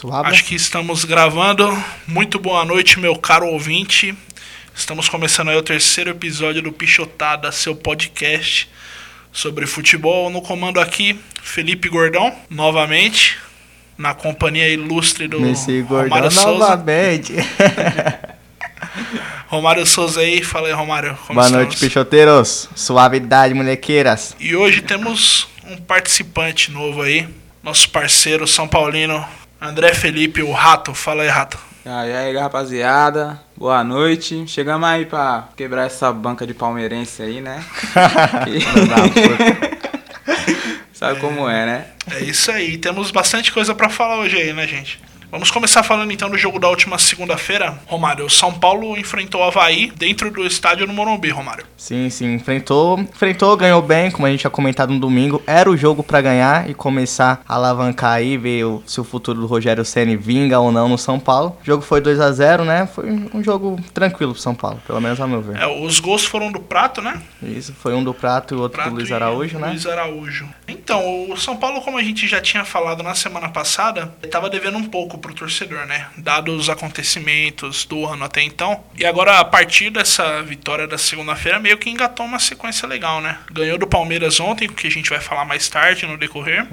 Suave. Acho que estamos gravando. Muito boa noite, meu caro ouvinte. Estamos começando aí o terceiro episódio do Pichotada, seu podcast sobre futebol. No comando aqui, Felipe Gordão, novamente, na companhia ilustre do Messi Gordão Romário Souza. novamente. Romário Souza aí, fala aí, Romário. Boa estamos? noite, pichoteiros. Suavidade, molequeiras. E hoje temos um participante novo aí, nosso parceiro São Paulino, André Felipe, o Rato. Fala aí, Rato. E aí, rapaziada, boa noite. Chegamos aí pra quebrar essa banca de palmeirense aí, né? Sabe como é, né? É isso aí, temos bastante coisa pra falar hoje aí, né, gente? Vamos começar falando então do jogo da última segunda-feira. Romário, o São Paulo enfrentou o Havaí dentro do estádio no Morumbi, Romário. Sim, sim, enfrentou, enfrentou, ganhou bem, como a gente tinha comentado no domingo. Era o jogo pra ganhar e começar a alavancar aí, ver o- se o futuro do Rogério Ceni vinga ou não no São Paulo. O jogo foi 2 a 0 né? Foi um jogo tranquilo pro São Paulo, pelo menos ao meu ver. É, os gols foram do Prato, né? Isso, foi um do Prato e o outro Prato do Luiz Araújo, né? Luiz Araújo. Então, o São Paulo, como a gente já tinha falado na semana passada, estava devendo um pouco pro torcedor, né? Dados os acontecimentos do ano até então. E agora, a partir dessa vitória da segunda-feira, meio que engatou uma sequência legal, né? Ganhou do Palmeiras ontem, que a gente vai falar mais tarde no decorrer.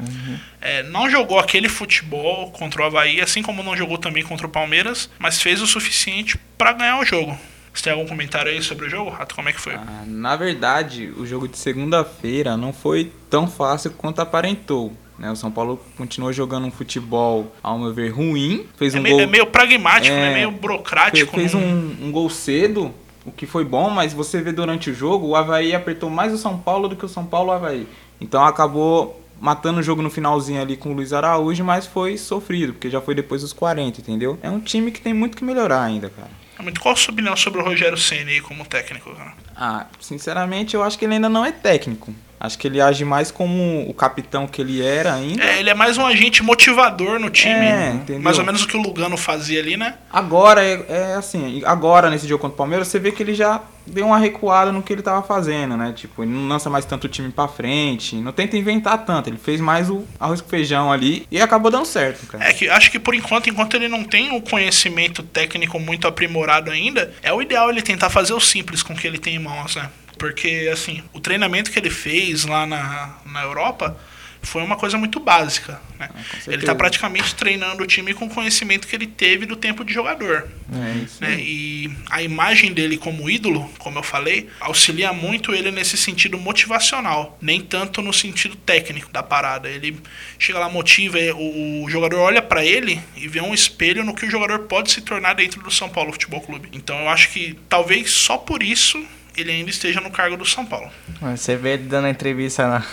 É, não jogou aquele futebol contra o Havaí, assim como não jogou também contra o Palmeiras, mas fez o suficiente para ganhar o jogo. Você tem algum comentário aí sobre o jogo, Rato? Como é que foi? Ah, na verdade, o jogo de segunda-feira não foi tão fácil quanto aparentou. Né? O São Paulo continuou jogando um futebol, ao meu ver, ruim. Fez É um meio, gol. é meio pragmático, É, né? Meio burocrático. fez não- um, um gol cedo, o que foi bom, mas você vê durante o jogo, o Havaí apertou mais o São Paulo do que o São Paulo o Havaí. Então acabou matando o jogo no finalzinho ali com o Luiz Araújo, mas foi sofrido, porque já foi depois dos 40, entendeu? É um time que tem muito que melhorar ainda, cara. É muito- Qual a sua opinião sobre o Rogério Senna aí como técnico, cara? Ah, sinceramente, eu acho que ele ainda não é técnico. Acho que ele age mais como o capitão que ele era ainda. É, ele é mais um agente motivador no time. É, entendeu? mais ou menos o que o Lugano fazia ali, né? Agora é, é assim, agora nesse jogo contra o Palmeiras, você vê que ele já deu uma recuada no que ele tava fazendo, né? Tipo, ele não lança mais tanto o time pra frente, não tenta inventar tanto, ele fez mais o arroz com feijão ali e acabou dando certo, cara. É que acho que por enquanto, enquanto ele não tem o conhecimento técnico muito aprimorado ainda, é o ideal ele tentar fazer o simples com o que ele tem em mãos, né? Porque, assim, o treinamento que ele fez lá na, na Europa foi uma coisa muito básica, né? certeza. ele tá praticamente treinando o time com o conhecimento que ele teve do tempo de jogador. É isso. né? E a imagem dele como ídolo, como eu falei, auxilia muito ele nesse sentido motivacional, nem tanto no sentido técnico da parada. Ele chega lá, motiva, o, o jogador olha pra ele e vê um espelho no que o jogador pode se tornar dentro do São Paulo Futebol Clube. Então eu acho que talvez só por isso ele ainda esteja no cargo do São Paulo. Você vê ele dando a entrevista na,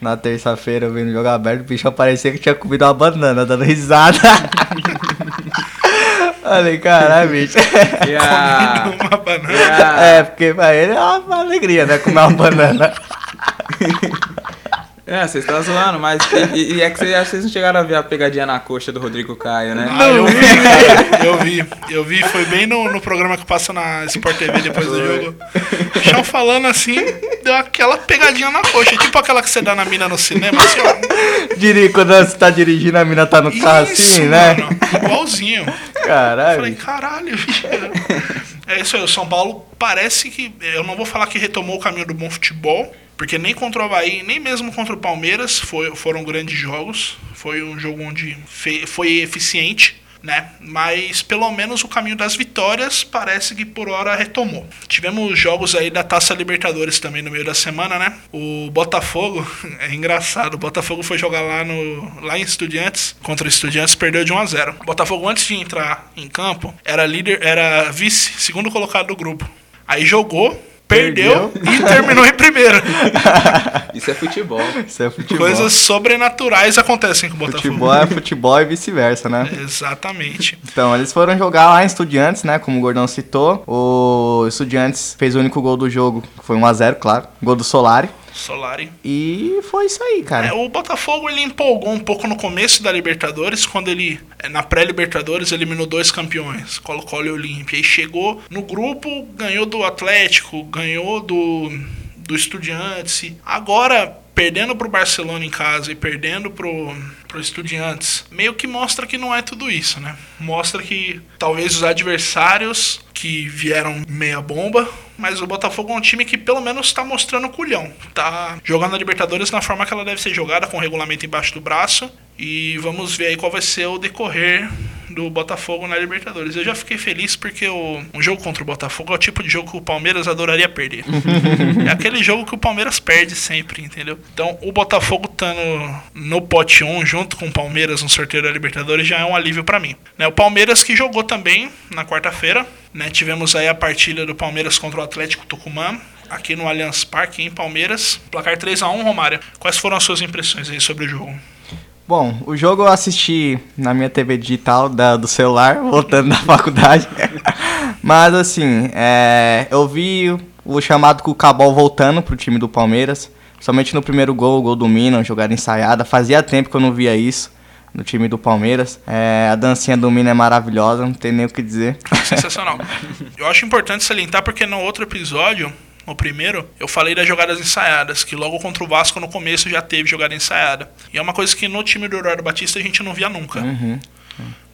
na terça-feira, vendo o jogo aberto, o bicho parecia que tinha comido uma banana, dando risada. Falei, caralho, bicho. A, Uma banana. a- É, porque pra ele é uma alegria, né? Comer uma banana. é, vocês estão zoando, mas e, e é que vocês, vocês não chegaram a ver a pegadinha na coxa do Rodrigo Caio, né? Ah, eu vi, cara. Eu vi. Eu vi, foi bem no, no programa que passa na Sport TV depois do jogo. O Chão falando assim, deu aquela pegadinha na coxa. Tipo aquela que você dá na mina no cinema, assim, ó. Diri, quando você tá dirigindo, a mina tá no carro assim, né? mano. Igualzinho. Eu Caralho. falei, caralho, bicho. É isso aí, o São Paulo parece que. Eu não vou falar que retomou o caminho do bom futebol, porque nem contra o Havaí, nem mesmo contra o Palmeiras foi, foram grandes jogos. Foi um jogo onde fe- foi eficiente, né? Mas pelo menos o caminho das vitórias parece que por hora retomou. Tivemos jogos aí da Taça Libertadores também no meio da semana, né? O Botafogo, é engraçado, o Botafogo foi jogar lá no lá em Estudiantes, contra Estudiantes, perdeu de 1 a 0. O Botafogo antes de entrar em campo era líder, era vice, segundo colocado do grupo. Aí jogou, perdeu, e terminou em primeiro. Isso é futebol. Isso é futebol. Coisas sobrenaturais acontecem com o Botafogo. Futebol é futebol e vice-versa, né? Exatamente. Então, eles foram jogar lá em Estudiantes, né? Como o Gordão citou. O Estudiantes fez o único gol do jogo, que foi 1x0, claro. Gol do Solari. Solari. E foi isso aí, cara. É, o Botafogo ele empolgou um pouco no começo da Libertadores, quando ele, é, na pré-Libertadores, eliminou dois campeões, Colo-Colo e Olímpia. E chegou no grupo, ganhou do Atlético, ganhou do, do Estudiantes. Agora, perdendo pro Barcelona em casa e perdendo pro, pro Estudiantes, meio que mostra que não é tudo isso, né? Mostra que talvez os adversários que vieram meia bomba, mas o Botafogo é um time que pelo menos está mostrando culhão. Tá jogando a Libertadores na forma que ela deve ser jogada, com o regulamento embaixo do braço. E vamos ver aí qual vai ser o decorrer do Botafogo na Libertadores. Eu já fiquei feliz porque o, um jogo contra o Botafogo é o tipo de jogo que o Palmeiras adoraria perder. é aquele jogo que o Palmeiras perde sempre, entendeu? Então o Botafogo estando no pote 1 junto com o Palmeiras no sorteio da Libertadores já é um alívio para mim. Né, o Palmeiras que jogou também na quarta-feira, né, tivemos aí a partida do Palmeiras contra o Atlético Tucumã, aqui no Allianz Parque, em Palmeiras. Placar 3 a 1 Romário. Quais foram as suas impressões aí sobre o jogo? Bom, o jogo eu assisti na minha TV digital da, do celular, voltando da faculdade. Mas assim, é, eu vi o chamado com o Cabal voltando pro time do Palmeiras. Somente no primeiro gol, o gol do Minas, jogada ensaiada. Fazia tempo que eu não via isso no time do Palmeiras. É, a dancinha do Minas é maravilhosa, não tem nem o que dizer. Sensacional. Eu acho importante salientar porque no outro episódio no primeiro, eu falei das jogadas ensaiadas, que logo contra o Vasco no começo já teve jogada ensaiada. E é uma coisa que no time do Eduardo Batista a gente não via nunca. Uhum.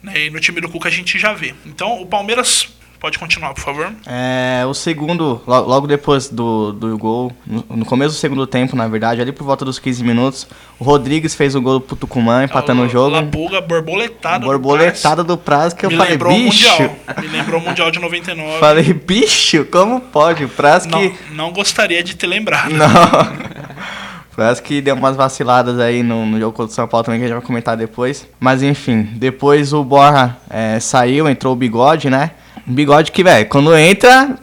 Né? E no time do Cuca a gente já vê. Então o Palmeiras Pode continuar, por favor. É, o segundo, logo depois do, do gol, no, começo do segundo tempo, na verdade, ali por volta dos 15 minutos, o Rodrigues fez o gol pro Tucumã, empatando o, o jogo. Labuga, borboletada Borboletada do prazo, que Me eu falei, bicho... Mundial. Me lembrou o Mundial de 99. Falei, bicho, como pode? O prazo que... Não, não gostaria de ter lembrado. Não... Parece que deu umas vaciladas aí no, no, jogo contra o São Paulo também, que a gente vai comentar depois. Mas enfim, depois o Borra é, saiu, entrou o Bigode, né? Um bigode que, velho, quando entra.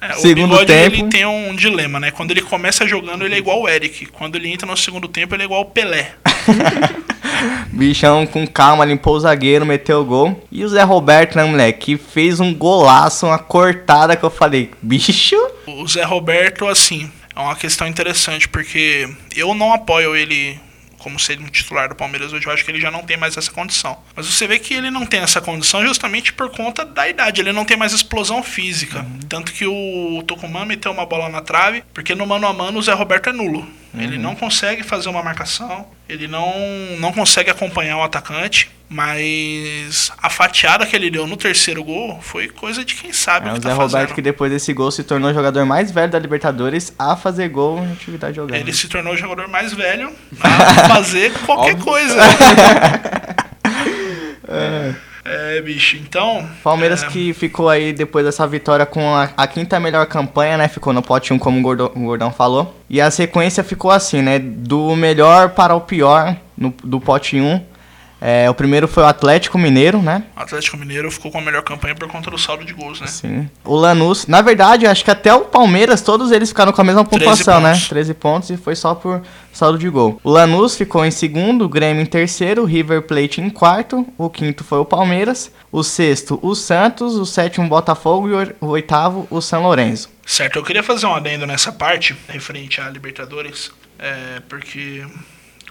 É, segundo o bigode tempo... ele tem um dilema, né? Quando ele começa jogando, ele é igual o Eric. Quando ele entra no segundo tempo, ele é igual o Pelé. Bichão com calma, limpou o zagueiro, meteu o gol. E o Zé Roberto, né, moleque? Que fez um golaço, uma cortada que eu falei, bicho. O Zé Roberto, assim, é uma questão interessante, porque eu não apoio ele como ser um titular do Palmeiras hoje, eu acho que ele já não tem mais essa condição. Mas você vê que ele não tem essa condição justamente por conta da idade, ele não tem mais explosão física. Uhum. Tanto que o Tucumã meteu uma bola na trave, porque no mano a mano o Zé Roberto é nulo. Uhum. Ele não consegue fazer uma marcação, ele não, não consegue acompanhar o atacante, mas a fatiada que ele deu no terceiro gol foi coisa de quem sabe é, o que o tá Zé fazendo. Roberto que depois desse gol se tornou o jogador mais velho da Libertadores a fazer gol em atividade jogando. Ele se tornou o jogador mais velho a fazer qualquer coisa. é. Bicho, então. Palmeiras é... que ficou aí depois dessa vitória com a, a, quinta melhor campanha, né? Ficou no pote 1, como o Gordão, o Gordão, falou. E a sequência ficou assim, né? Do melhor para o pior no, do pote 1. É, o primeiro foi o Atlético Mineiro, né? O Atlético Mineiro ficou com a melhor campanha por conta do saldo de gols, né? Sim. O Lanús, na verdade, acho que até o Palmeiras, todos eles ficaram com a mesma pontuação, 13 né? 13 pontos e foi só por saldo de gol. O Lanús ficou em segundo, o Grêmio em terceiro, o River Plate em quarto, o quinto foi o Palmeiras, o sexto, o Santos, o sétimo, o Botafogo e o oitavo, o São Lourenço. Certo, eu queria fazer um adendo nessa parte, referente à Libertadores, é, porque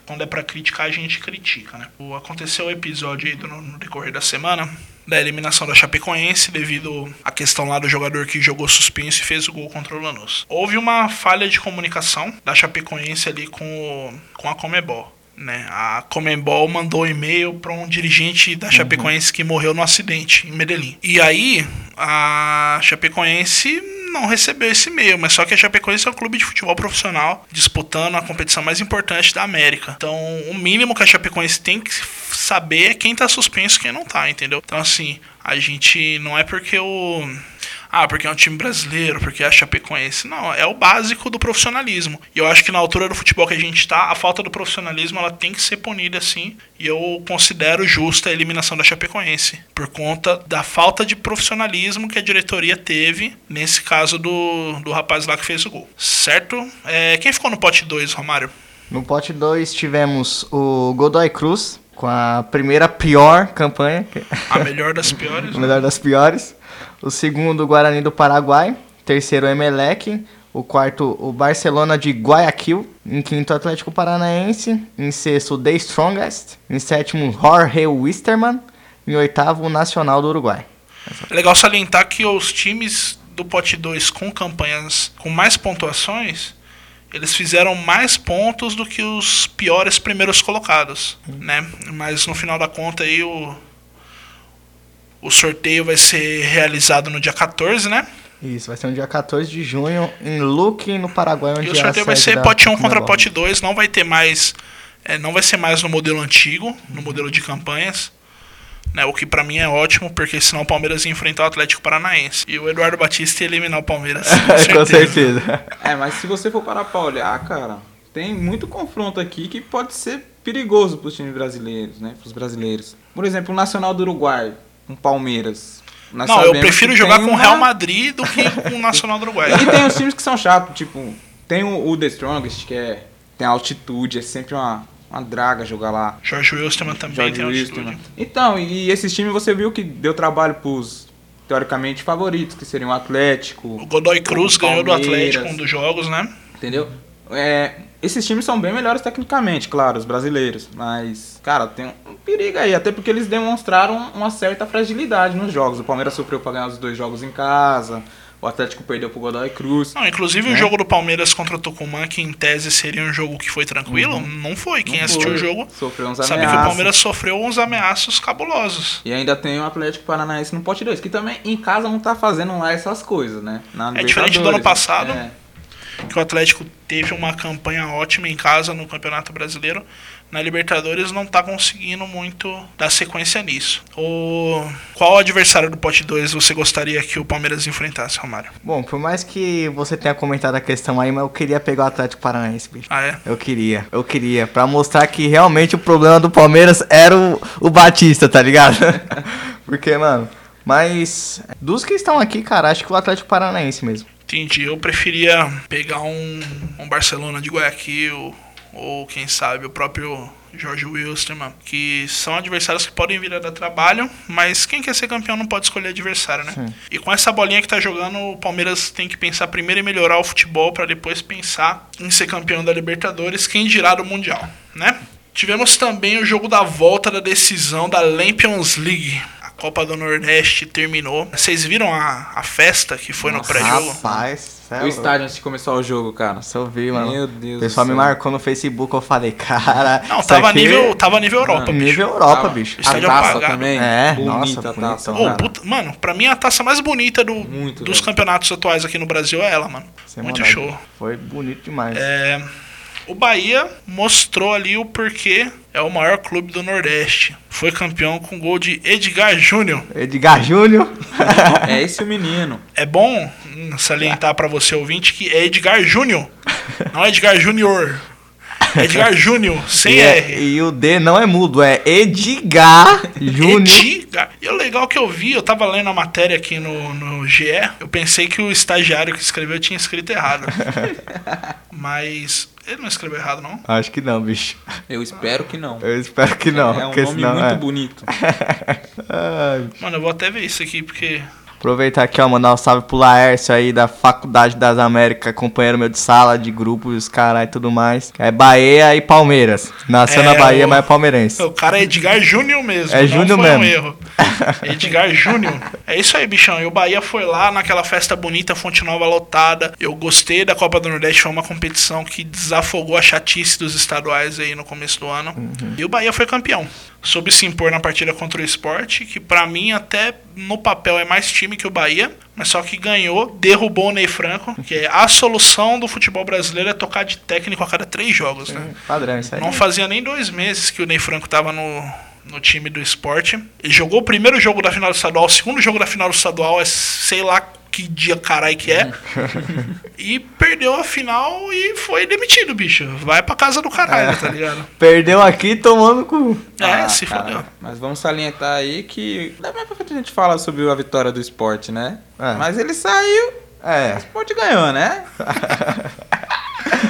quando é para criticar, a gente critica, né? O, aconteceu o episódio aí do, no decorrer da semana da eliminação da Chapecoense devido à questão lá do jogador que jogou suspenso e fez o gol contra o Lanús. Houve uma falha de comunicação da Chapecoense ali com, o, com a Comebol. Né? A Comembol mandou e-mail para um dirigente da Chapecoense uhum. que morreu no acidente em Medellín. E aí a Chapecoense não recebeu esse e-mail, mas só que a Chapecoense é um clube de futebol profissional disputando a competição mais importante da América. Então, o mínimo que a Chapecoense tem que saber é quem tá suspenso e quem não tá, entendeu? Então, assim, a gente não é porque o ah, porque é um time brasileiro, porque é a Chapecoense. Não, é o básico do profissionalismo. E eu acho que na altura do futebol que a gente está, a falta do profissionalismo ela tem que ser punida assim. E eu considero justa a eliminação da Chapecoense, por conta da falta de profissionalismo que a diretoria teve, nesse caso do, do rapaz lá que fez o gol. Certo? É, quem ficou no pote 2, Romário? No pote 2 tivemos o Godoy Cruz, com a primeira pior campanha. A melhor das piores. a melhor das piores. O segundo, o Guarani do Paraguai. Terceiro, o Emelec. O quarto, o Barcelona de Guayaquil. Em quinto, Atlético Paranaense. Em sexto, The Strongest. Em sétimo, Jorge Wisterman. Em oitavo, o Nacional do Uruguai. É legal salientar que os times do pote 2 com campanhas com mais pontuações eles fizeram mais pontos do que os piores primeiros colocados, né? Mas no final da conta aí o o sorteio vai ser realizado no dia 14, né? Isso, vai ser no dia 14 de junho em Luque, no Paraguai, onde E o é sorteio vai sede ser pote 1 contra pote 2, não vai ter mais é, não vai ser mais no modelo antigo, no modelo de campanhas. Né, o que pra mim é ótimo, porque senão o Palmeiras ia enfrentar o Atlético Paranaense. E o Eduardo Batista ia eliminar o Palmeiras. Com certeza. É, mas se você for parar pra olhar, cara, tem muito confronto aqui que pode ser perigoso pros times brasileiros, né? Pros brasileiros. Por exemplo, o Nacional do Uruguai, um Palmeiras. Nós Não, eu prefiro jogar com o uma- Real Madrid do que com o Nacional do Uruguai. E tem os times que são chatos, tipo, tem o, o The Strongest, que é. Tem altitude, é sempre uma, uma draga jogar lá. Jorge Wilstermann também tem altitude. Wilstermann. Então, e esses times você viu que deu trabalho pros teoricamente favoritos, que seriam o Atlético. O Godoy Cruz o ganhou do Atlético um dos jogos, né? Entendeu? É, esses times são bem melhores tecnicamente, claro, os brasileiros. Mas, cara, tem um perigo aí. Até porque eles demonstraram uma certa fragilidade nos jogos. O Palmeiras sofreu pra ganhar os dois jogos em casa. O Atlético perdeu pro Godoy Cruz. Não, inclusive o Né? jogo do Palmeiras contra o Tucumã, que em tese seria um jogo que foi tranquilo, não foi. Quem Uhum. Não assistiu foi. o jogo Sofreu uns sabe que o ameaças. Palmeiras sofreu uns ameaços cabulosos. E ainda tem o Atlético Paranaense no pote 2, que também em casa não tá fazendo lá essas coisas, né? Na É diferente do ano passado. É. Que o Atlético teve uma campanha ótima em casa no Campeonato Brasileiro. Na Libertadores não tá conseguindo muito dar sequência nisso. O... Qual adversário do pote 2 você gostaria que o Palmeiras enfrentasse, Romário? Bom, por mais que você tenha comentado a questão aí, mas eu queria pegar o Atlético Paranaense, bicho. Ah, é? Eu queria, eu queria. Pra mostrar que realmente o problema do Palmeiras era o, o Batista, tá ligado? Porque, mano. Mas dos que estão aqui, cara, acho que o Atlético Paranaense mesmo. Entendi. Eu preferia pegar um, um Barcelona de Guayaquil ou quem sabe o próprio Jorge Wilstermann, que são adversários que podem vir a dar trabalho, mas quem quer ser campeão não pode escolher adversário, né? Sim. E com essa bolinha que tá jogando, o Palmeiras tem que pensar primeiro em melhorar o futebol para depois pensar em ser campeão da Libertadores, quem dirá do Mundial, né? Tivemos também o jogo da volta da decisão da Champions League. A Copa do Nordeste terminou. Vocês viram a, a festa que foi no Nossa, pré-jogo? Rapaz, é O estádio antes de começar o jogo, cara. Nossa, eu vi, mano. Meu Deus O pessoal do me céu. marcou no Facebook, eu falei, cara. Não, tava aqui nível, tava nível Europa, Mano, bicho. nível Europa, Tava. bicho. O estádio a taça apagado. também. É, bonita nossa, a taça, cara. puta- mano, pra mim a taça mais bonita do, Muito, dos velho. campeonatos atuais aqui no Brasil é ela, mano. Sem Muito maldade. show. Foi bonito demais. É, o Bahia mostrou ali o porquê é o maior clube do Nordeste. Foi campeão com gol de Edgar Júnior. Edgar Júnior. É esse o menino. É bom hum, salientar pra você ouvinte que é Edgar Júnior, não é Edgar Júnior. Edgar Júnior, sem e, é- R. e o D não é mudo, é Edgar Júnior. Edgar. E o legal que eu vi, eu tava lendo a matéria aqui no, no GE, eu pensei que o estagiário que escreveu tinha escrito errado. Mas ele não escreveu errado, não. Acho que não, bicho. Eu espero que não. Eu espero que não. é um porque nome senão, muito é. bonito. Mano, eu vou até ver isso aqui, porque. Aproveitar aqui, ó, mandar um salve pro Laércio aí da Faculdade das Américas, companheiro meu de sala, de grupos, caralho e tudo mais. É Bahia e Palmeiras. Nasceu É, na Bahia, o- mas é palmeirense. O cara é Edgar Júnior mesmo. É Júnior foi um mesmo. erro. Edgar Júnior. É isso aí, bichão. E o Bahia foi lá naquela festa bonita, Fonte Nova lotada. Eu gostei da Copa do Nordeste, foi uma competição que desafogou a chatice dos estaduais aí no começo do ano. Uhum. E o Bahia foi campeão. Soube se impor na partida contra o esporte, que pra mim até no papel é mais time que o Bahia, mas só que ganhou, derrubou o Ney Franco, que é a solução do futebol brasileiro é tocar de técnico a cada três jogos, né? Padrão, isso aí. Não fazia nem dois meses que o Ney Franco tava no, no time do esporte. Ele jogou o primeiro jogo da final do estadual, o segundo jogo da final do estadual é sei lá que dia caralho que é. e perdeu a final e foi demitido, bicho. Vai pra casa do caralho, tá ligado? Perdeu aqui tomando cu. É, Ah, se cara, fodeu. Mas vamos salientar aí que. Dá mais pra frente a gente fala sobre a vitória do esporte, né? É. Mas ele saiu, É. o esporte ganhou, né?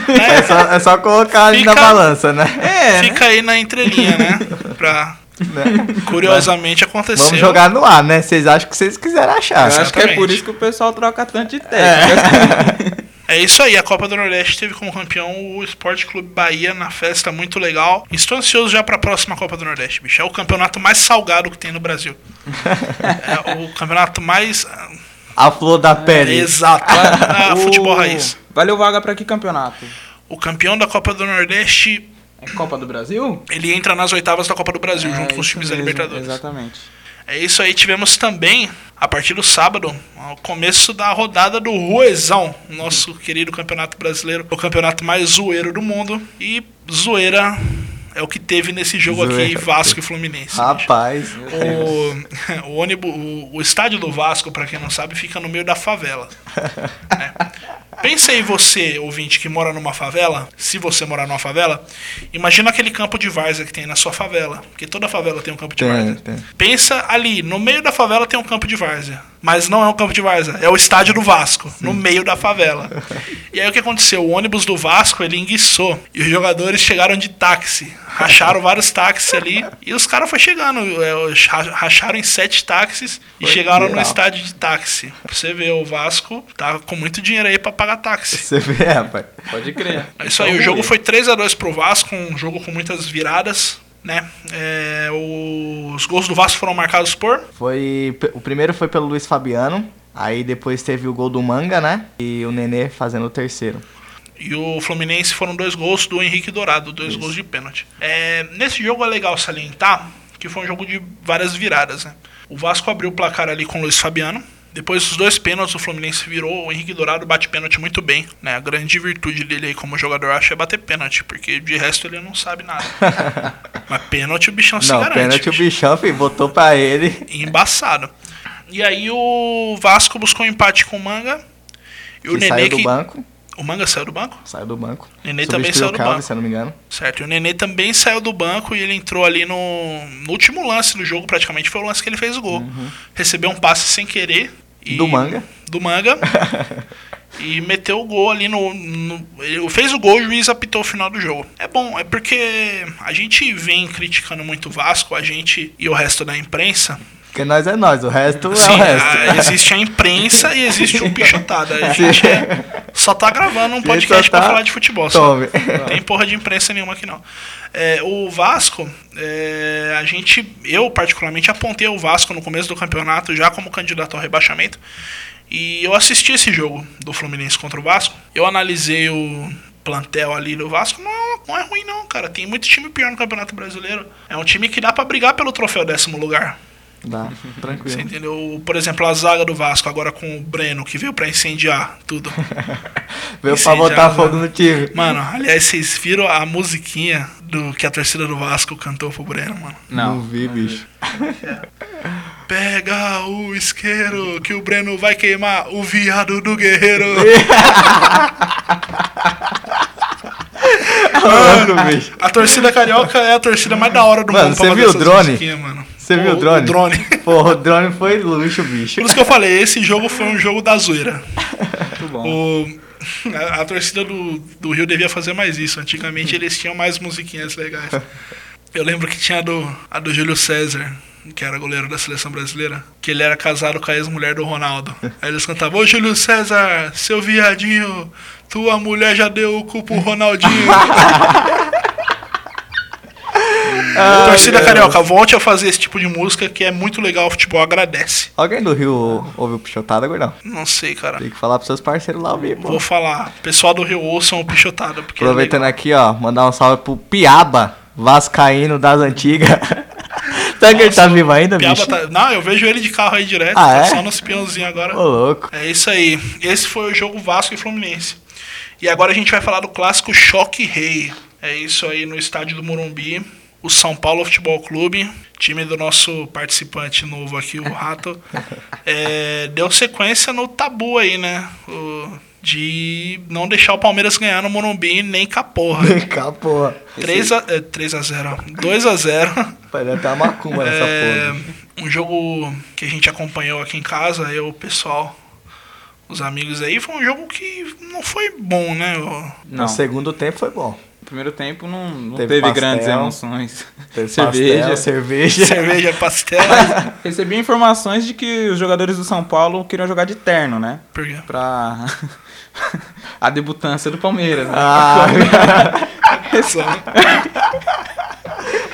É só, é só colocar ali na Fica- balança, né? É, né? Fica aí na entrelinha, né? Pra Né? curiosamente acontecer. Vamos jogar no ar, né? Vocês acham que vocês quiserem achar. Eu acho que é por isso que o pessoal troca tanto de técnico. É isso aí, a Copa do Nordeste teve como campeão o Esporte Clube Bahia na festa muito legal. Estou ansioso já para a próxima Copa do Nordeste, bicho. É o campeonato mais salgado que tem no Brasil. é o campeonato mais. A flor da pele. Exato, ah, futebol raiz. Valeu vaga pra que campeonato? O campeão da Copa do Nordeste, É Copa do Brasil? ele entra nas oitavas da Copa do Brasil, É, junto com os times da mesmo, Libertadores. Exatamente. É isso aí, tivemos também, a partir do sábado, o começo da rodada do Ruezão, nosso querido campeonato brasileiro, o campeonato mais zoeiro do mundo. E zoeira é o que teve nesse jogo aqui, Zoeira. Vasco e Fluminense. Rapaz. O, o, ônibus, o, o estádio do Vasco, pra quem não sabe, fica no meio da favela. né? Pensa aí você, ouvinte, que mora numa favela, se você morar numa favela, imagina aquele campo de várzea que tem na sua favela, porque toda favela tem um campo de várzea. Pensa ali, no meio da favela tem um campo de várzea, mas não é um campo de várzea, é o estádio do Vasco, no meio da favela. E aí o que aconteceu? O ônibus do Vasco, ele enguiçou, e os jogadores chegaram de táxi, racharam vários táxis ali, e os caras foram chegando, é, ra- racharam em sete táxis e Foi chegaram no geral. estádio de táxi. Pra você ver, o Vasco tá com muito dinheiro aí pra pagar táxi. Você vê, rapaz. Pode crer. É isso aí, o jogo foi 3 a 2 pro Vasco, um jogo com muitas viradas, né? É, os gols do Vasco foram marcados por Foi, o primeiro foi pelo Luiz Fabiano. Aí depois teve o gol do Manga, né? E o Nenê fazendo o terceiro. e o Fluminense foram dois gols do Henrique Dourado, dois gols de pênalti. É, nesse jogo é legal salientar que foi um jogo de várias viradas, né? O Vasco abriu o placar ali com o Luiz Fabiano. Depois dos dois pênaltis, o Fluminense virou. O Henrique Dourado bate pênalti muito bem. Né? A grande virtude dele aí como jogador, acho, é bater pênalti. Porque de resto ele não sabe nada. Mas pênalti o bichão se Não, garante. pênalti o bicho. bichão, filho, botou pra ele. embaçado. E aí o Vasco buscou um empate com o Manga. E o que Nenê saiu do que. banco. O Manga saiu do banco? Saiu do banco. Nenê também saiu do Calvi, banco. se não me engano. Certo. E o Nenê também saiu do banco e ele entrou ali no, no último lance do jogo, praticamente foi o lance que ele fez o gol. Recebeu um passe sem querer. e- Uhum. Do Manga. Do Manga. e meteu o gol ali no, no- Ele fez o gol e o juiz apitou o final do jogo. É bom, é porque a gente vem criticando muito o Vasco, a gente e o resto da imprensa. Porque nós é nós, o resto Sim, é o resto. a- existe a imprensa e existe o pichotada. A gente é- só tá gravando um podcast só pra tá- falar de futebol. Só. Tome. Não tem porra de imprensa nenhuma aqui não. É, o Vasco, é, a gente, eu particularmente apontei o Vasco no começo do campeonato já como candidato ao rebaixamento. E eu assisti esse jogo do Fluminense contra o Vasco. Eu analisei o plantel ali do Vasco. Não, não é ruim não, cara. Tem muito time pior no Campeonato Brasileiro. É um time que dá pra brigar pelo troféu décimo lugar. Dá, Você tranquilo. entendeu? Por exemplo, a zaga do Vasco agora com o Breno, que veio pra incendiar tudo. Veio pra botar fogo no time. Mano, aliás, vocês viram a musiquinha do que a torcida do Vasco cantou pro Breno, mano? Não vi, bicho. Pega o isqueiro que o Breno vai queimar o viado do guerreiro. Mano, bicho. A torcida carioca é a torcida mais da hora do Mano, mundo você viu o drone? mano. Você viu o Pô, drone? O drone. Porra, o drone foi luxo, bicho. Por isso que eu falei, esse jogo foi um jogo da zoeira. Muito bom. O, a, a torcida do, do Rio devia fazer mais isso. Antigamente eles tinham mais musiquinhas legais. Eu lembro que tinha a do, a do Júlio César, que era goleiro da seleção brasileira, que ele era casado com a ex-mulher do Ronaldo. Aí eles cantavam: Ô Júlio César, seu viadinho, tua mulher já deu o cu pro Ronaldinho. Ai, Torcida cara. Carioca, volte a fazer esse tipo de música que é muito legal, o futebol agradece. Alguém do Rio ouviu Pichotada, gordão? Não sei, cara. Tem que falar pros seus parceiros lá ouvir, pô. Vou falar. Pessoal do Rio ouçam o Pichotada. Porque é Aproveitando legal. aqui, ó, mandar um salve pro Piaba, Vascaíno das antigas. Será que ele tá vivo ainda, Piaba bicho? tá- Não, eu vejo ele de carro aí direto, Ah, tá é? só nos peãozinhos agora. Ô, louco. É isso aí. Esse foi o jogo Vasco e Fluminense. E agora a gente vai falar do clássico Choque Rei. É isso aí no estádio do Morumbi. O São Paulo Futebol Clube, time do nosso participante novo aqui, o Rato, é, deu sequência no tabu aí, né? O- de não deixar o Palmeiras ganhar no Morumbi nem com a porra. Cá, porra. 3 a, é, 3 a 0 2 a 0 Parece até uma macumba nessa é, porra. um jogo que a gente acompanhou aqui em casa, eu, o pessoal, os amigos aí, foi um jogo que não foi bom, né? O- Não, No segundo tempo foi bom. Primeiro tempo não, não Teve teve, pastel. grandes emoções. Teve cerveja. pastel, cerveja. Cerveja, pastel. Recebi informações de que os jogadores do São Paulo queriam jogar de terno, né? Por quê? Pra a debutância do Palmeiras, né? Ah,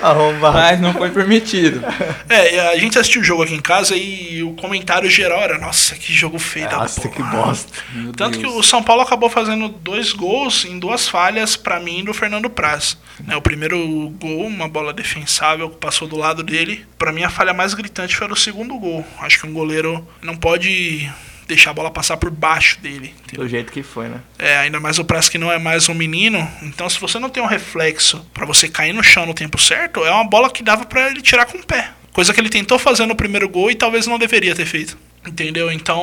Arrombado. mas não foi permitido. É, a gente assistiu o jogo aqui em casa e o comentário geral era: Nossa, que jogo feio da Nossa, porra." que bosta. Meu Tanto que Deus. o São Paulo acabou fazendo dois gols em duas falhas pra mim do Fernando Praz. Né, o primeiro gol, uma bola defensável que passou do lado dele. Pra mim a falha mais gritante foi o segundo gol. Acho que um goleiro não pode deixar a bola passar por baixo dele. entendeu? Do jeito que foi, né? É, ainda mais o Praz que não é mais um menino. Então, se você não tem um reflexo pra você cair no chão no tempo certo, é uma bola que dava pra ele tirar com o pé. Coisa que ele tentou fazer no primeiro gol e talvez não deveria ter feito. Entendeu? Então,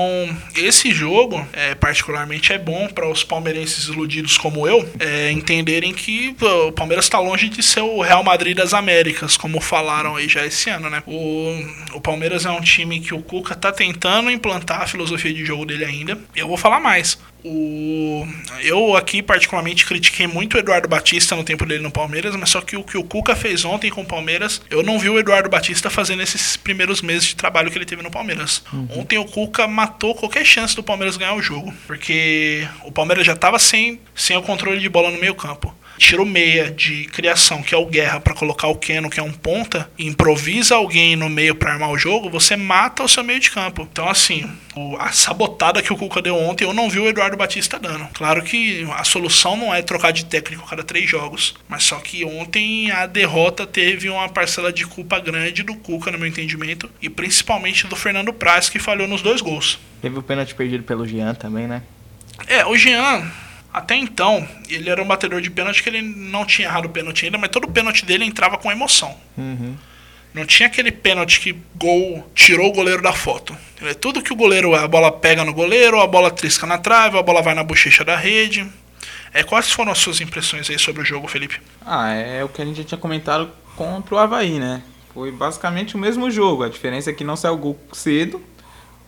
esse jogo, é, particularmente, é bom para os palmeirenses iludidos como eu é, entenderem que o Palmeiras está longe de ser o Real Madrid das Américas, como falaram aí já esse ano, né? O, o Palmeiras é um time que o Cuca tá tentando implantar a filosofia de jogo dele ainda. Eu vou falar mais. O, eu aqui, particularmente, critiquei muito o Eduardo Batista no tempo dele no Palmeiras, mas só que o que o Cuca fez ontem com o Palmeiras, eu não vi o Eduardo Batista fazendo esses primeiros meses de trabalho que ele teve no Palmeiras. Ontem o Cuca matou qualquer chance do Palmeiras ganhar o jogo, porque o Palmeiras já estava sem, sem o controle de bola no meio campo. Tira o meia de criação, que é o Guerra, para colocar o Keno, que é um ponta, e improvisa alguém no meio para armar o jogo, você mata o seu meio de campo. Então, assim, o- a sabotada que o Cuca deu ontem, eu não vi o Eduardo Batista dando. Claro que a solução não é trocar de técnico a cada três jogos, mas só que ontem a derrota teve uma parcela de culpa grande do Cuca, no meu entendimento, e principalmente do Fernando Praz, que falhou nos dois gols. Teve o pênalti perdido pelo Jean também, né? É, o Jean, até então, ele era um batedor de pênalti que ele não tinha errado o pênalti ainda, mas todo pênalti dele entrava com emoção. Uhum. Não tinha aquele pênalti que gol tirou o goleiro da foto. É tudo que o goleiro, a bola pega no goleiro, a bola trisca na trave, a bola vai na bochecha da rede. É, quais foram as suas impressões aí sobre o jogo, Felipe? Ah, é o que a gente já tinha comentado contra o Havaí, né? Foi basicamente o mesmo jogo. A diferença é que não saiu gol cedo.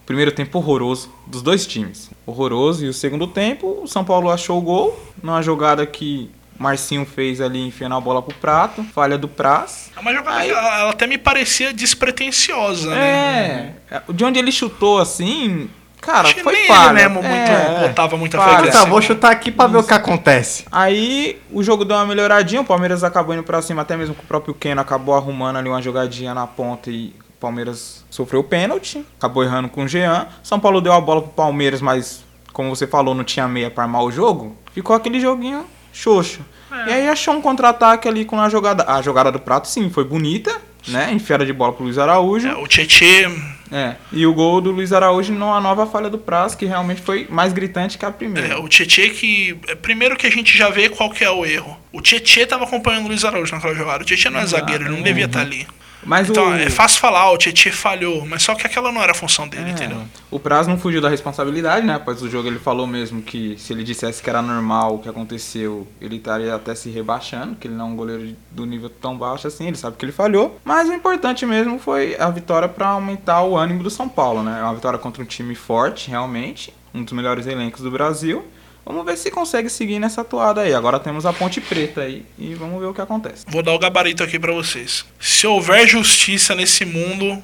Primeiro tempo horroroso dos dois times. Horroroso. E o segundo tempo, o São Paulo achou o gol. Numa jogada que Marcinho fez ali enfiando a bola pro prato. Falha do Praz. É uma jogada Aí- que ela, até me parecia despretensiosa, né? É. De onde ele chutou assim. Cara, Acho que foi nem falha. ele mesmo muito É. botava muita Falha. fé. Tá, vou chutar aqui pra ver o que acontece. Aí o jogo deu uma melhoradinha, o Palmeiras acabou indo pra cima, até mesmo que o próprio Keno acabou arrumando ali uma jogadinha na ponta e Palmeiras sofreu o pênalti, acabou errando com o Jean. São Paulo deu a bola pro Palmeiras, mas como você falou, não tinha meia pra armar o jogo. Ficou aquele joguinho xoxo. E aí achou um contra-ataque ali com a jogada. A jogada do prato, sim, foi bonita, né? Enfiada de bola pro Luiz Araújo. É, o Tietê É. E o gol do Luiz Araújo numa nova falha do Praz, que realmente foi mais gritante que a primeira. É, o Tietê que. é, Primeiro que a gente já vê qual que é o erro. O Tietê tava acompanhando o Luiz Araújo naquela jogada. O Tietê não é zagueiro, ele não devia estar ali. Mas Então, o... é fácil falar, o Tietê falhou, mas só que aquela não era a função dele, É, entendeu? O Praz não fugiu da responsabilidade, né? Após o jogo ele falou mesmo que se ele dissesse que era normal o que aconteceu, ele estaria até se rebaixando, que ele não é um goleiro do nível tão baixo assim, ele sabe que ele falhou. Mas o importante mesmo foi a vitória para aumentar o ânimo do São Paulo, né? É uma vitória contra um time forte, realmente, um dos melhores elencos do Brasil. Vamos ver se consegue seguir nessa toada aí. Agora temos a Ponte Preta aí e vamos ver o que acontece. Vou dar o gabarito aqui pra vocês. Se houver justiça nesse mundo,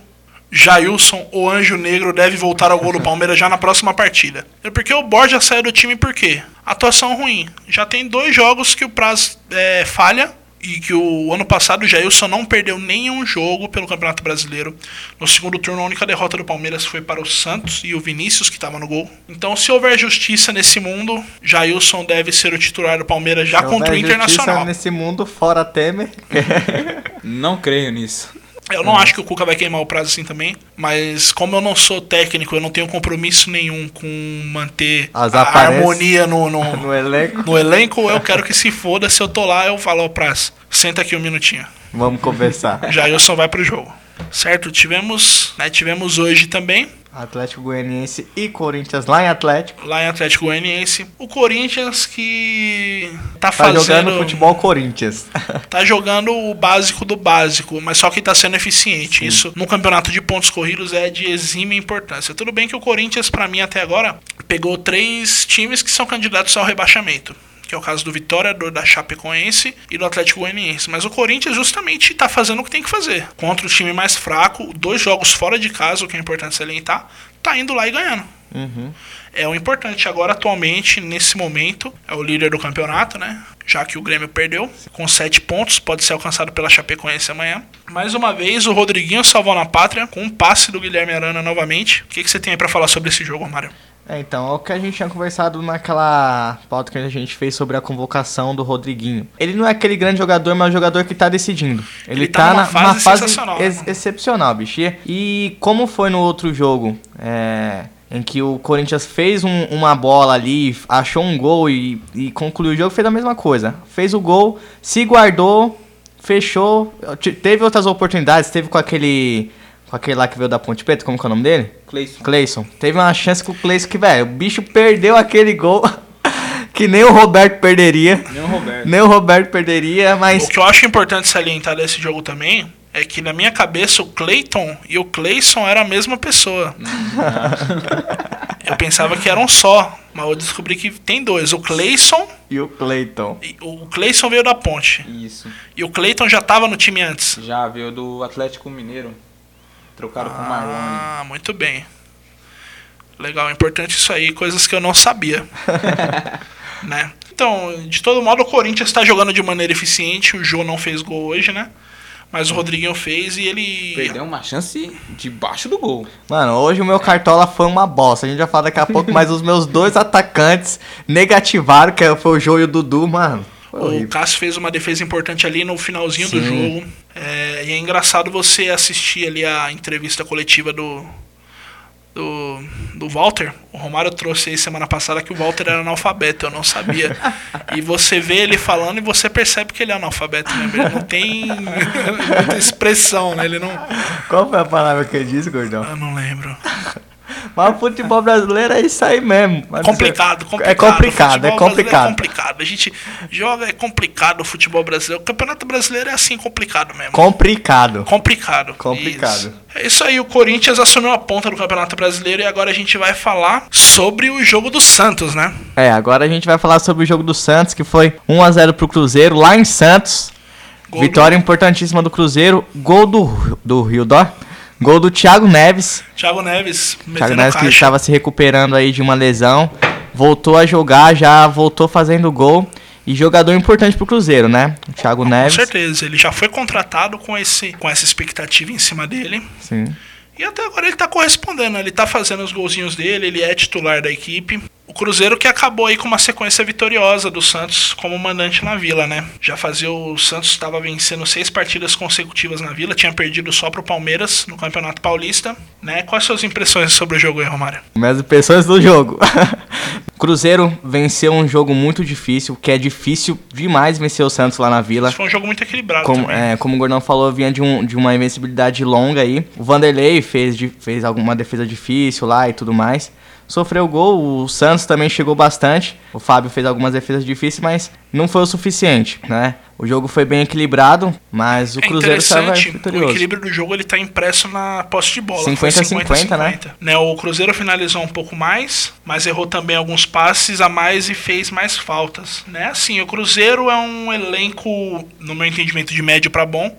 Jailson, o Anjo Negro, deve voltar ao gol do Palmeiras já na próxima partida. É porque o Borja saiu do time por quê? Atuação ruim. Já tem dois jogos que o Praz é, falha. E que o ano passado o Jailson não perdeu nenhum jogo pelo Campeonato Brasileiro. No segundo turno, a única derrota do Palmeiras foi para o Santos e o Vinícius, que estava no gol. Então, se houver justiça nesse mundo, Jailson deve ser o titular do Palmeiras já Se contra o houver justiça Internacional. nesse mundo, fora Temer. Não creio nisso. Eu não acho que o Cuca vai queimar o prazo assim também, mas como eu não sou técnico, eu não tenho compromisso nenhum com manter As a harmonia no, no, no elenco. no elenco, eu quero que se foda. Se eu tô lá, eu falo, ó, Praz, senta aqui um minutinho. Vamos conversar. Jailson vai pro jogo. Certo? Tivemos, né, tivemos hoje também, Atlético Goianiense e Corinthians lá em Atlético. lá em Atlético Goianiense, o Corinthians que tá Tá fazendo jogando futebol Corinthians. tá jogando o básico do básico, mas só que tá sendo eficiente. Isso no campeonato de pontos corridos é de exímia importância. Tudo bem que o Corinthians, pra mim, até agora, pegou três times que são candidatos ao rebaixamento. Que é o caso do Vitória, do, da Chapecoense e do Atlético Goianiense. Mas o Corinthians justamente tá fazendo o que tem que fazer. Contra o time mais fraco, dois jogos fora de casa, o que é importante salientar. tá indo lá e ganhando. Uhum. É o importante agora, atualmente, nesse momento, é o líder do campeonato, né? Já que o Grêmio perdeu, com sete pontos, pode ser alcançado pela Chapecoense amanhã. Mais uma vez, o Rodriguinho salvou na pátria, com um passe do Guilherme Arana novamente. O que, que você tem aí pra falar sobre esse jogo, Mário? É, então, é o que a gente tinha conversado naquela pauta que a gente fez sobre a convocação do Rodriguinho. Ele não é aquele grande jogador, mas é um jogador que tá decidindo. Ele, Ele tá tá, na, fase numa fase sensacional, né, ex- excepcional, bicho. E- como foi no outro jogo, é, em que o Corinthians fez um- uma bola ali, achou um gol e, e concluiu o jogo, fez a mesma coisa. Fez o gol, se guardou, fechou, te- teve outras oportunidades, teve com aquele... Com aquele lá que veio da Ponte Preta, como que é o nome dele? Cleison. Cleison. Teve uma chance com o Cleison que, velho, o bicho perdeu aquele gol que nem o Roberto perderia. Nem o Roberto. Nem o Roberto perderia, mas. O que eu acho importante salientar desse jogo também é que na minha cabeça o Clayton e o Clayson eram a mesma pessoa. eu pensava que eram só, mas eu descobri que tem dois. O Clayson, E o Cleiton. e- o Clayson veio da ponte. Isso. E o Clayton já tava no time antes. Já veio do Atlético Mineiro. Trocaram com o Marlone. Ah, muito bem. Legal, importante isso aí, coisas que eu não sabia. né? Então, de todo modo, o Corinthians está jogando de maneira eficiente. O Jô não fez gol hoje, né? Mas o Rodriguinho fez e ele. Perdeu uma chance debaixo do gol. Mano, hoje o meu cartola foi uma bosta. A gente vai falar daqui a pouco, mas os meus dois atacantes negativaram, que foi o Jô e o Dudu, mano. Foi O horrível. Cássio fez uma defesa importante ali no finalzinho do Sim. jogo. É, e é engraçado você assistir ali a entrevista coletiva do, do, do Walter. O Romário trouxe aí semana passada que o Walter era analfabeto, eu não sabia. E você vê ele falando e você percebe que ele é analfabeto mesmo. Ele não tem muita expressão, né? Ele não. Qual foi a palavra que ele disse, gordão? Eu não lembro. Mas o futebol brasileiro é isso aí mesmo. Mas Complicado, complicado. É complicado, é brasileiro complicado. É complicado. A gente joga, é complicado o futebol brasileiro. O campeonato brasileiro é assim, complicado mesmo. Complicado. Complicado. Complicado. Isso. É isso aí, o Corinthians assumiu a ponta do Campeonato Brasileiro e agora a gente vai falar sobre o jogo do Santos, né? É, agora a gente vai falar sobre o jogo do Santos, que foi 1x0 pro Cruzeiro, lá em Santos. Gol Vitória importantíssima do Cruzeiro. Gol do, do Rio Dó. Gol do Thiago Neves. Thiago Neves Thiago Neves que estava se recuperando aí de uma lesão. Voltou a jogar, já voltou fazendo gol. E jogador importante pro Cruzeiro, né? O Thiago Com Neves. certeza, ele já foi contratado com, esse, com essa expectativa em cima dele. Sim. E até agora ele tá correspondendo, ele tá fazendo os golzinhos dele, ele é titular da equipe. O Cruzeiro que acabou aí com uma sequência vitoriosa do Santos como mandante na Vila, né? Já fazia o Santos estava vencendo seis partidas consecutivas na Vila, tinha perdido só pro Palmeiras no Campeonato Paulista, né? Quais suas impressões sobre o jogo aí, Romário? Minhas impressões do jogo. Cruzeiro venceu um jogo muito difícil, que é difícil demais vencer o Santos lá na Vila. Foi um jogo muito equilibrado Como, também. é, como o Gordão falou, vinha de, um, de uma invencibilidade longa aí. O Vanderlei fez, de- fez alguma defesa difícil lá e tudo mais. Sofreu gol, o Santos também chegou bastante. O Fábio fez algumas defesas difíceis, mas não foi o suficiente, né? O jogo foi bem equilibrado, mas o É Cruzeiro estava interessante, o vitorioso. equilíbrio do jogo ele tá impresso na posse de bola. 50 Foi a 50, né? né? O Cruzeiro finalizou um pouco mais, mas errou também alguns passes a mais e fez mais faltas, né? Assim, o Cruzeiro é um elenco, no meu entendimento, de médio para bom,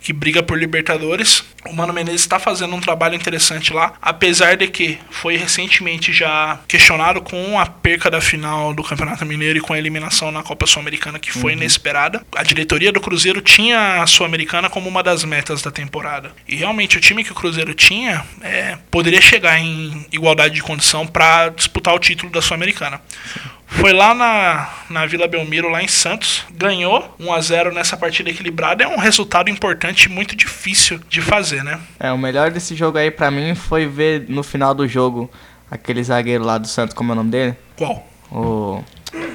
que briga por Libertadores. O Mano Menezes está fazendo um trabalho interessante lá, apesar de que foi recentemente já questionado com a perca da final do Campeonato Mineiro e com a eliminação na Copa Sul-Americana, que foi inesperada. A diretoria do Cruzeiro tinha a Sul-Americana como uma das metas da temporada. E realmente o time que o Cruzeiro tinha é, poderia chegar em igualdade de condição para disputar o título da Sul-Americana. Foi lá na, na Vila Belmiro, lá em Santos, ganhou 1 a 0 nessa partida equilibrada. É um resultado importante e muito difícil de fazer, né? É, o melhor desse jogo aí pra mim foi ver no final do jogo aquele zagueiro lá do Santos, como é o nome dele? Qual? O,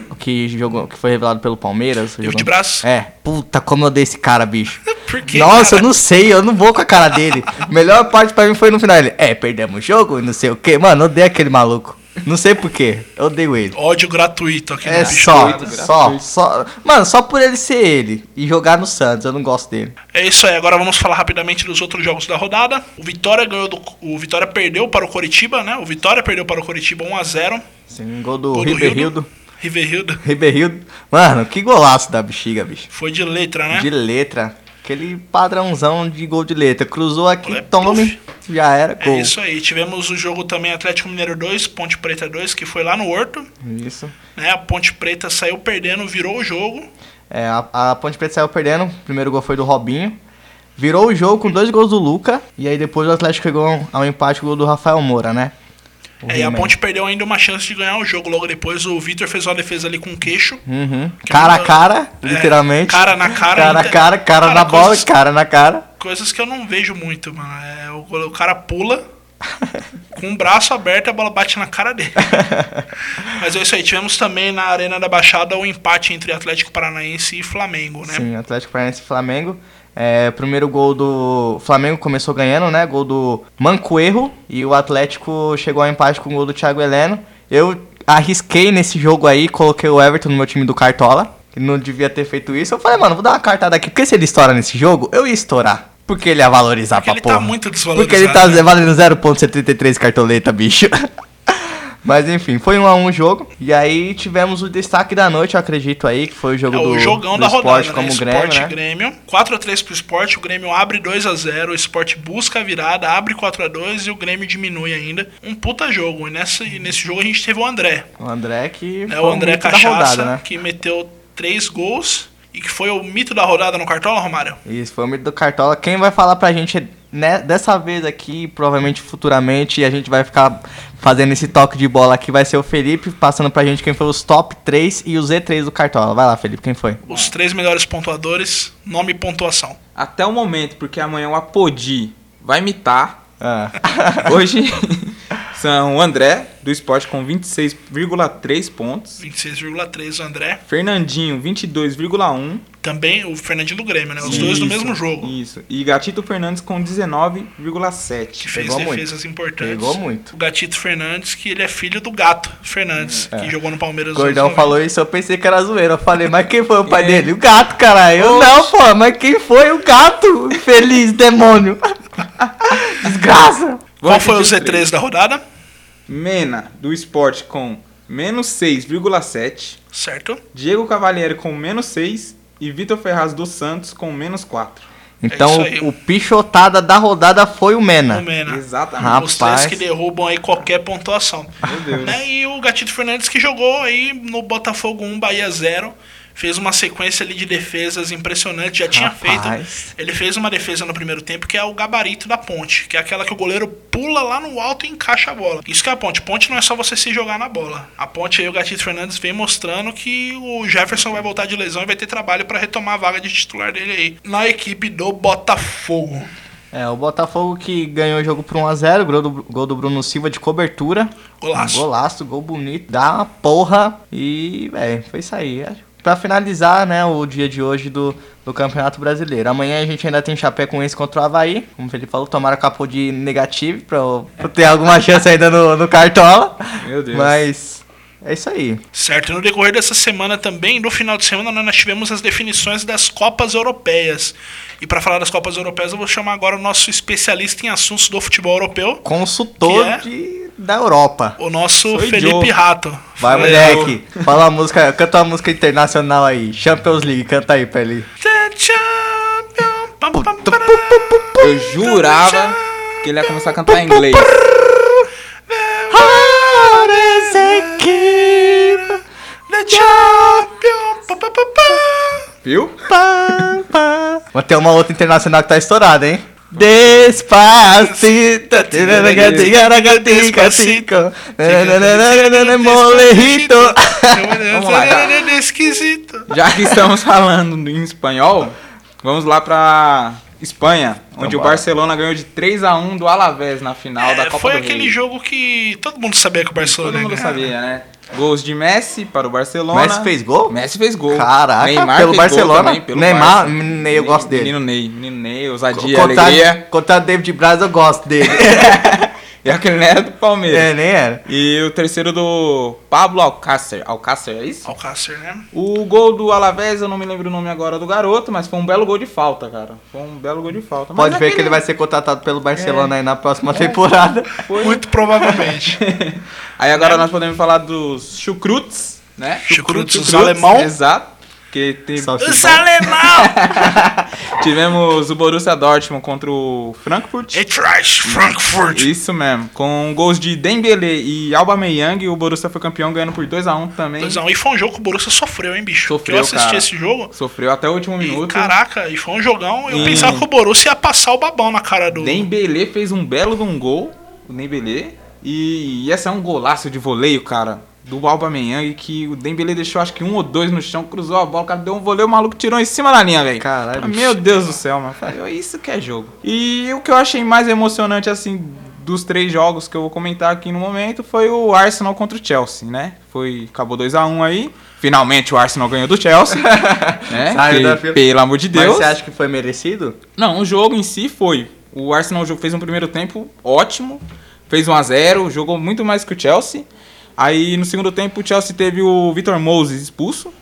o que jogou, que foi revelado pelo Palmeiras. Jogou- Braz? É, puta, como eu odeio esse cara, bicho. Por quê, Nossa, cara? eu não sei, eu não vou com a cara dele. Melhor parte pra mim foi no final. Ele, é, perdemos o jogo e não sei o que. Mano, eu odeio aquele maluco. Não sei porquê, eu odeio ele. Ódio gratuito aqui É no só, gratuito, só, gratuito. só. Mano, só por ele ser ele e jogar no Santos, eu não gosto dele. É isso aí, agora vamos falar rapidamente dos outros jogos da rodada. O Vitória ganhou do, o Vitória perdeu para o Coritiba, né? O Vitória perdeu para o Coritiba 1 a 0. Sim, gol do Gol do Riberildo. Riverrildo. Riberildo. Mano, que golaço da bexiga, bicho. Foi de letra, né? De letra. Aquele padrãozão de gol de letra. Cruzou aqui, É, tome, já era, É gol. isso aí. Tivemos o jogo também Atlético Mineiro 2, Ponte Preta 2, que foi lá no Horto. Isso. Né? A Ponte Preta saiu perdendo, virou o jogo. É, a, a Ponte Preta saiu perdendo. O primeiro gol foi do Robinho. Virou o jogo com dois gols do Luca. E aí depois o Atlético chegou ao empate com o gol do Rafael Moura, né? É, e a. Ponte perdeu ainda uma chance de ganhar o jogo. Logo depois o Vitor fez uma defesa ali com o queixo. Uhum. Que Cara a não- cara, É, literalmente. cara na cara, Cara a ainda- cara, cara Cara, na bola, coisas- cara na cara. Coisas que eu não vejo muito, mano. É, o, o cara pula com o braço aberto e a bola bate na cara dele. Mas é isso aí. Tivemos também na Arena da Baixada o empate entre Atlético Paranaense e Flamengo, né? Sim, Atlético Paranaense e Flamengo. É, primeiro gol do Flamengo começou ganhando, né? Gol do Mancoerro. E o Atlético chegou ao empate com o gol do Thiago Heleno. Eu arrisquei nesse jogo aí, coloquei o Everton no meu time do Cartola. Ele não devia ter feito isso. Eu falei, mano, vou dar uma cartada aqui. Porque se ele estoura nesse jogo, eu ia estourar. Porque ele ia valorizar Porque pra ele porra. tá muito desvalorizado. Porque ele tá né? valendo 0.73 cartoleta, bicho. Mas enfim, foi um a um o jogo. E aí tivemos o destaque da noite, eu acredito aí, que foi o jogo É do, o jogão do da rodada, esporte como né? o Grêmio, Esporte né? Grêmio. 4x3 pro esporte, o Grêmio abre 2x0, o esporte busca a virada, abre 4x2 e o Grêmio diminui ainda. Um puta jogo. E nesse, nesse jogo a gente teve o André. O André que foi O André Cachaça, rodada, né? que meteu três gols e que foi o mito da rodada no Cartola, Romário. Isso, foi o mito do Cartola. Quem vai falar pra gente né, dessa vez aqui, provavelmente futuramente, a gente vai ficar fazendo esse toque de bola aqui, vai ser o Felipe, passando pra gente quem foi os top 3 e o Z3 do Cartola. Vai lá, Felipe, quem foi? Os três melhores pontuadores, nome e pontuação. Até o momento, porque amanhã o Apodi vai imitar. Ah. Hoje são o André, do esporte, com 26,3 pontos. 26,3 o André. Fernandinho, 22,1. Também o Fernandinho do Grêmio, né? Os dois no Isso, mesmo jogo. Isso. E Gatito Fernandes com 19,7. Que fez Pegou muito. defesas importantes. Pegou muito. O Gatito Fernandes, que ele é filho do Gato Fernandes, que jogou no Palmeiras O Gordão falou isso, eu pensei que era zoeira. Eu falei, mas quem foi o pai É. dele? O gato, caralho. Eu Oxe. não, pô, mas quem foi o gato? Feliz demônio. Desgraça. 90. Qual foi o repetir os três. Z3 da rodada? Mena, do esporte, com menos 6,7. Certo. Diego Cavalieri com menos 6. E Vitor Ferraz dos Santos com menos 4. Então aí. o, o pichotada da rodada foi o Mena. O Mena. Exatamente. Rapaz. Os três que derrubam aí qualquer pontuação. Meu Deus. Né? E o Gatito Fernandes que jogou aí no Botafogo 1, Bahia 0. Fez uma sequência ali de defesas impressionante. Já tinha Rapaz. feito. Ele fez uma defesa no primeiro tempo que é o gabarito da ponte. Que é aquela que o goleiro pula lá no alto e encaixa a bola. Isso que é a ponte. Ponte não é só você se jogar na bola. A ponte aí, o Gatito Fernandes vem mostrando que o Jefferson vai voltar de lesão e vai ter trabalho para retomar a vaga de titular dele aí. Na equipe do Botafogo. É, o Botafogo que ganhou o jogo por 1x0, gol do, gol do Bruno Silva de cobertura. Golaço. Golaço, gol bonito, dá uma porra. E, velho, foi isso aí. Pra finalizar, né, o dia de hoje do, do Campeonato Brasileiro. Amanhã a gente ainda tem Chapecoense contra o Havaí. Como o Felipe falou, tomara capô de negativo pra eu, pra eu ter alguma chance ainda no, no Cartola. Meu Deus. Mas é isso aí. Certo, e no decorrer dessa semana também, no final de semana, nós tivemos as definições das Copas Europeias. E para falar das Copas Europeias, eu vou chamar agora o nosso especialista em assuntos do futebol europeu, Consultor é? de, da Europa. o nosso Sou Felipe Joe. Rato. Vai, moleque. Fala a música, canta uma música internacional aí. Champions League, canta aí pra ele. Eu jurava que ele ia começar a cantar em inglês. Viu? Mas tem uma outra internacional que tá estourada, hein? Despacito, tigaragaticico, molejito. Vamos lá, já. Esquisito. Já que estamos falando em espanhol, vamos lá pra Espanha, onde o. Barcelona ganhou de 3 a 1 do Alavés na final da É, Copa foi do aquele Rei. jogo que todo mundo sabia que o Barcelona Todo mundo ganhar. sabia, né? Gols de Messi para o Barcelona. Messi fez gol? Messi fez gol. Caraca, Neymar pelo fez Barcelona. Gol também, pelo Neymar, Barça. Ney, eu gosto dele. Menino Ney, menino Ney, ousadia, Contar, alegria. contar David Braz, eu gosto dele. E aquele não era do Palmeiras. é, nem era. E o terceiro do Pablo Alcácer. Alcácer, é isso? Alcácer, né? O gol do Alavés, eu não me lembro o nome agora do garoto, mas foi um belo gol de falta, cara. Foi um belo gol de falta. Mas Pode ver aquele- que ele vai ser contratado pelo Barcelona É. aí na próxima temporada. Foi- Muito provavelmente. Aí agora nós podemos falar dos chucrutes, né? Chucrutes, os alemão. Exato. Porque teve... Os alemão! tivemos o Borussia Dortmund contra o Frankfurt. Eintracht Frankfurt. Isso mesmo. Com gols de Dembele e Aubameyang, o Borussia foi campeão ganhando por 2x1 também. 2x1. E foi um jogo que o Borussia sofreu, hein, bicho? Sofreu, eu assisti cara. esse jogo. Sofreu até o último E, minuto. caraca, e foi um jogão. Eu E- pensava que o Borussia ia passar o babão na cara do. Dembele fez um belo de um gol, o Dembele, e esse é um golaço de voleio, cara, do Aubameyang, que o Dembele deixou acho que um ou dois no chão, cruzou a bola, o cara deu um voleio, o maluco tirou em cima da linha, velho. Caralho, Ah. Meu Deus do céu, mano. Falei, Isso que é jogo. E o que eu achei mais emocionante, assim, dos três jogos que eu vou comentar aqui no momento, foi o Arsenal contra o Chelsea, né? Foi, acabou 2x1 aí. Finalmente o Arsenal ganhou do Chelsea. né? Da fila. pelo amor de Mas Deus. você acha que foi merecido? Não, o jogo em si foi. O Arsenal fez um primeiro tempo ótimo, fez 1 a 0 jogou muito mais que o Chelsea. Aí no segundo tempo o Chelsea teve o Vitor Moses expulso.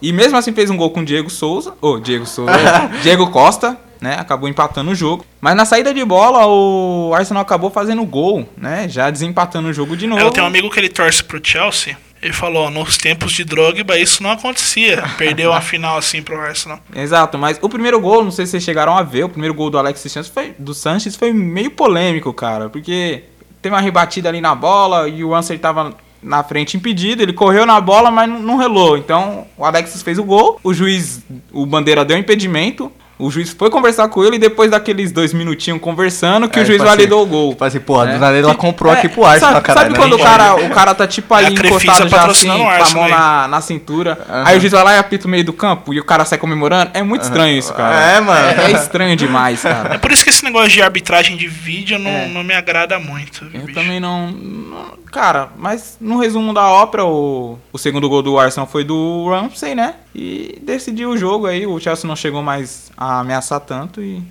E mesmo assim fez um gol com o Diego Souza. Ô, Diego Souza. Diego Costa, né? Acabou empatando o jogo. Mas na saída de bola, o Arsenal acabou fazendo gol, né? Já desempatando o jogo de novo. Eu tenho um amigo que ele torce pro Chelsea. Ele falou, ó, nos tempos de Drogba isso não acontecia. Perdeu a final assim pro Arsenal. Exato, mas o primeiro gol, não sei se vocês chegaram a ver, o primeiro gol do Alexis Sanches foi, do Sanches foi meio polêmico, cara, porque teve uma rebatida ali na bola e o Anser tava na frente impedido, ele correu na bola, mas não, relou. Então o Alexis fez o gol, o juiz, o Bandeira deu impedimento, o juiz foi conversar com ele e depois daqueles dois minutinhos conversando que É, o juiz tipo assim, validou o gol. Tipo assim, porra, né? do nada ela comprou é, aqui pro Arsenal, sabe, caralho. Sabe né? quando o cara, o cara tá tipo É ali a Crefisa encostado já assim, com a mão aí. na, na cintura, aí o juiz vai lá e apita o meio do campo e o cara sai comemorando? É muito estranho isso, cara. É, mano. É, é estranho demais, É cara. por isso que esse negócio de arbitragem de vídeo não, É. não me agrada muito. viu, Eu bicho? também não, não- Cara, mas no resumo da ópera, o, o segundo gol do Arsenal foi do Ramsey, né? E decidiu o jogo aí. O Chelsea não chegou mais a ameaçar tanto e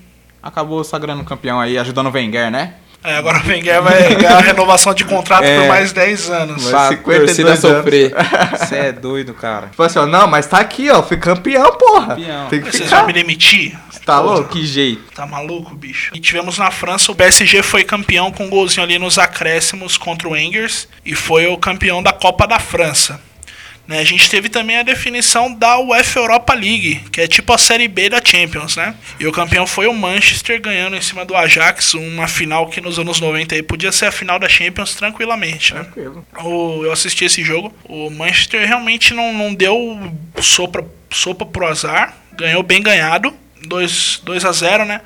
acabou sagrando campeão aí, ajudando o Wenger, né? É, agora o Wenger vai ganhar a renovação de contrato É. por mais 10 anos. Pra 52 torcida anos. sofrer. Você é doido, cara. Tipo assim, ó, não, mas tá aqui, ó, fui campeão, porra. Campeão. Tem que Vocês ficar. vão me demitir? Tá Pô, louco? que jeito. Tá maluco, bicho? E tivemos na França, o PSG foi campeão com um golzinho ali nos acréscimos contra o Engers e foi o campeão da Copa da França. Né, a gente teve também a definição da UEFA Europa League, que é tipo a Série B da Champions, né? E o campeão foi o Manchester ganhando em cima do Ajax, uma final que nos anos 90 aí podia ser a final da Champions tranquilamente, né? Tranquilo. O- eu assisti esse jogo. O Manchester realmente não, não deu sopa, sopa pro azar. Ganhou bem ganhado. 2 2 a 0 né?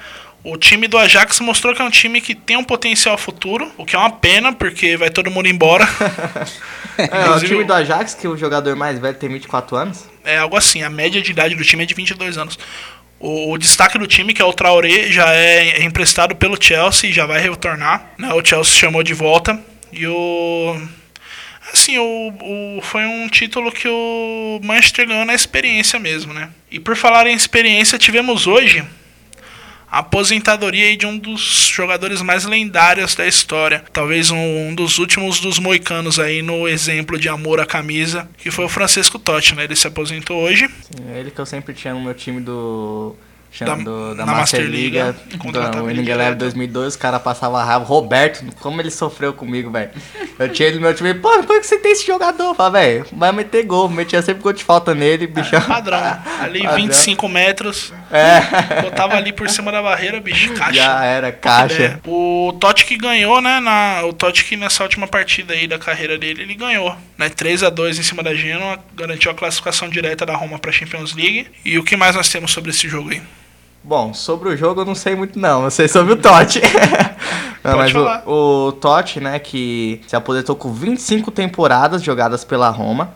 O time do Ajax mostrou que é um time que tem um potencial futuro, o que é uma pena, porque vai todo mundo embora. É, o time do Ajax, que o jogador mais velho tem 24 anos. É algo assim, a média de idade do time é de 22 anos. O, o destaque do time, que é o Traoré, já é emprestado pelo Chelsea, já vai retornar. Né? O Chelsea chamou de volta. E o. Assim, o, o, foi um título que o Manchester ganhou na experiência mesmo, né? E por falar em experiência, tivemos hoje a aposentadoria aí de um dos jogadores mais lendários da história. Talvez um, um dos últimos dos moicanos aí no exemplo de amor à camisa, que foi o Francisco Totti, né? Ele se aposentou hoje. Sim, é ele que eu sempre tinha no meu time do. Da- do- da, na Master, Master Liga, Liga, do Winning Eleven direto. 2002, os caras passavam raiva. Roberto, como ele sofreu comigo, velho. Eu tinha ele no meu time, pô, por que você tem esse jogador? Fala, velho, vai meter gol. Metia sempre gol de falta nele, bichão. Padrão. Ali Padrão. 25 metros. É, Botava ali por cima da barreira, bicho, caixa. já era, caixa. É, o Totti que ganhou, né? Na, o Totti que nessa última partida aí da carreira dele, ele ganhou. Né, 3 a 2 em cima da Genoa, garantiu a classificação direta da Roma para Champions League. E o que mais nós temos sobre esse jogo aí? Bom, sobre o jogo eu não sei muito não, eu sei sobre o Totti. não, Pode mas falar. o, o Totti, né, que se aposentou com 25 temporadas jogadas pela Roma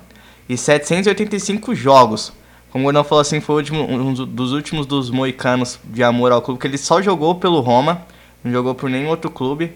e 785 jogos. Como o Gordão falou assim, foi um dos últimos dos moicanos de amor ao clube, que ele só jogou pelo Roma, não jogou por nenhum outro clube.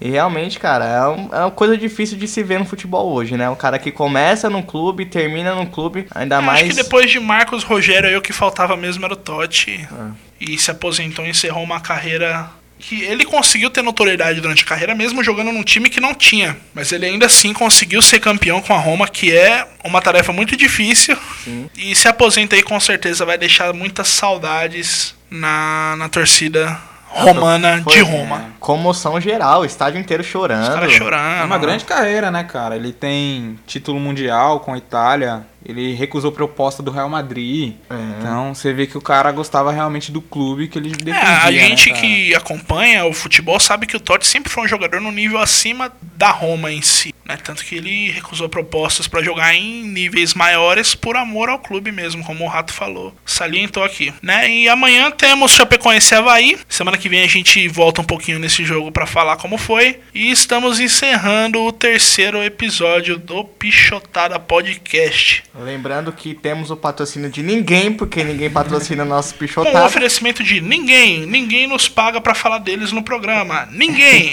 E realmente, cara, é, um- é uma coisa difícil de se ver no futebol hoje, né? O cara que começa num clube termina num clube, ainda Eu mais... Acho que depois de Marcos Rogério, aí o que faltava mesmo era o Totti. Ah. E se aposentou e encerrou uma carreira que ele conseguiu ter notoriedade durante a carreira, mesmo jogando num time que não tinha. Mas ele ainda assim conseguiu ser campeão com a Roma, que é uma tarefa muito difícil. Sim. E se aposenta aí com certeza vai deixar muitas saudades na, na torcida romana Foi, de é. Roma. Comoção geral, o estádio inteiro chorando. Os caras chorando. É uma grande carreira, né, cara? Ele tem título mundial com a Itália, ele recusou proposta do Real Madrid. É. Então você vê que o cara gostava realmente do clube que ele defendia. É, a gente né, que acompanha o futebol sabe que o Totti sempre foi um jogador no nível acima da Roma em si. Né? Tanto que ele recusou propostas para jogar em níveis maiores por amor ao clube mesmo, como o Rato falou. Salientou aqui. Né? E amanhã temos Chapecoense e Havaí. Semana que vem a gente volta um pouquinho nesse jogo para falar como foi. E estamos encerrando o terceiro episódio do Pichotada Podcast. Lembrando que temos o patrocínio de ninguém, porque ninguém patrocina nosso o pichotado. oferecimento de ninguém. Ninguém nos paga para falar deles no programa. Ninguém.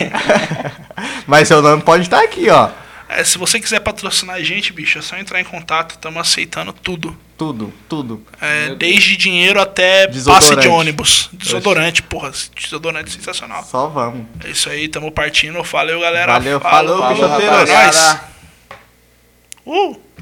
Mas seu nome pode estar aqui, ó. É, se você quiser patrocinar a gente, bicho, é só entrar em contato. Estamos aceitando tudo. Tudo, tudo. É, desde dinheiro até passe de ônibus. Desodorante, porra. Desodorante sensacional. Só vamos. É isso aí, tamo partindo. Valeu, galera. Valeu, falou, Falou, bichoteiros. É nóis. Uh!